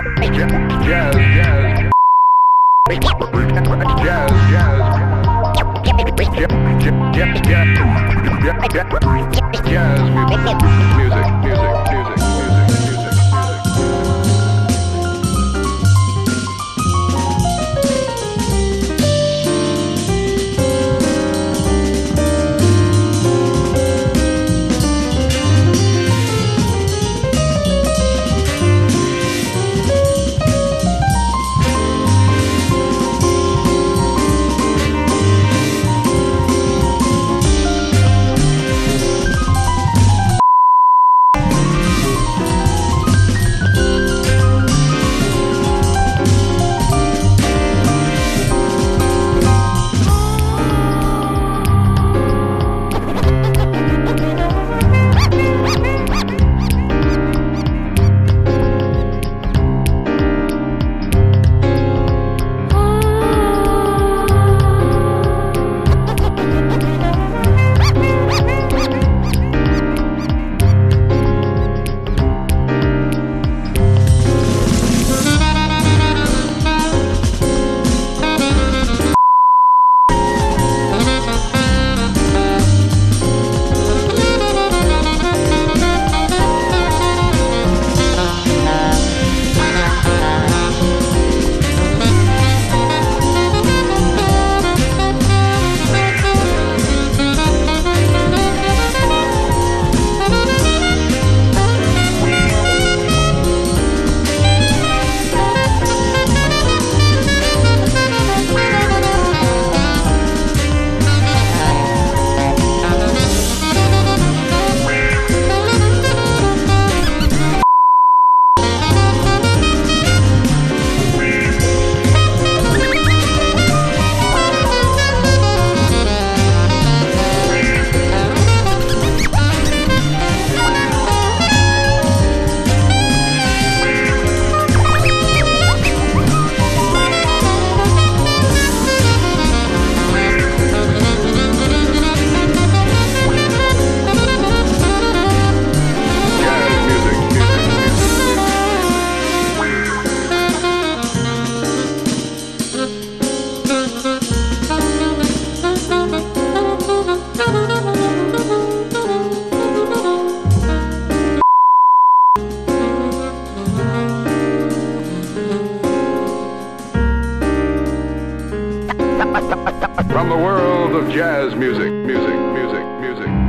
Yes, yes, yes. From the world of jazz music, music, music, music.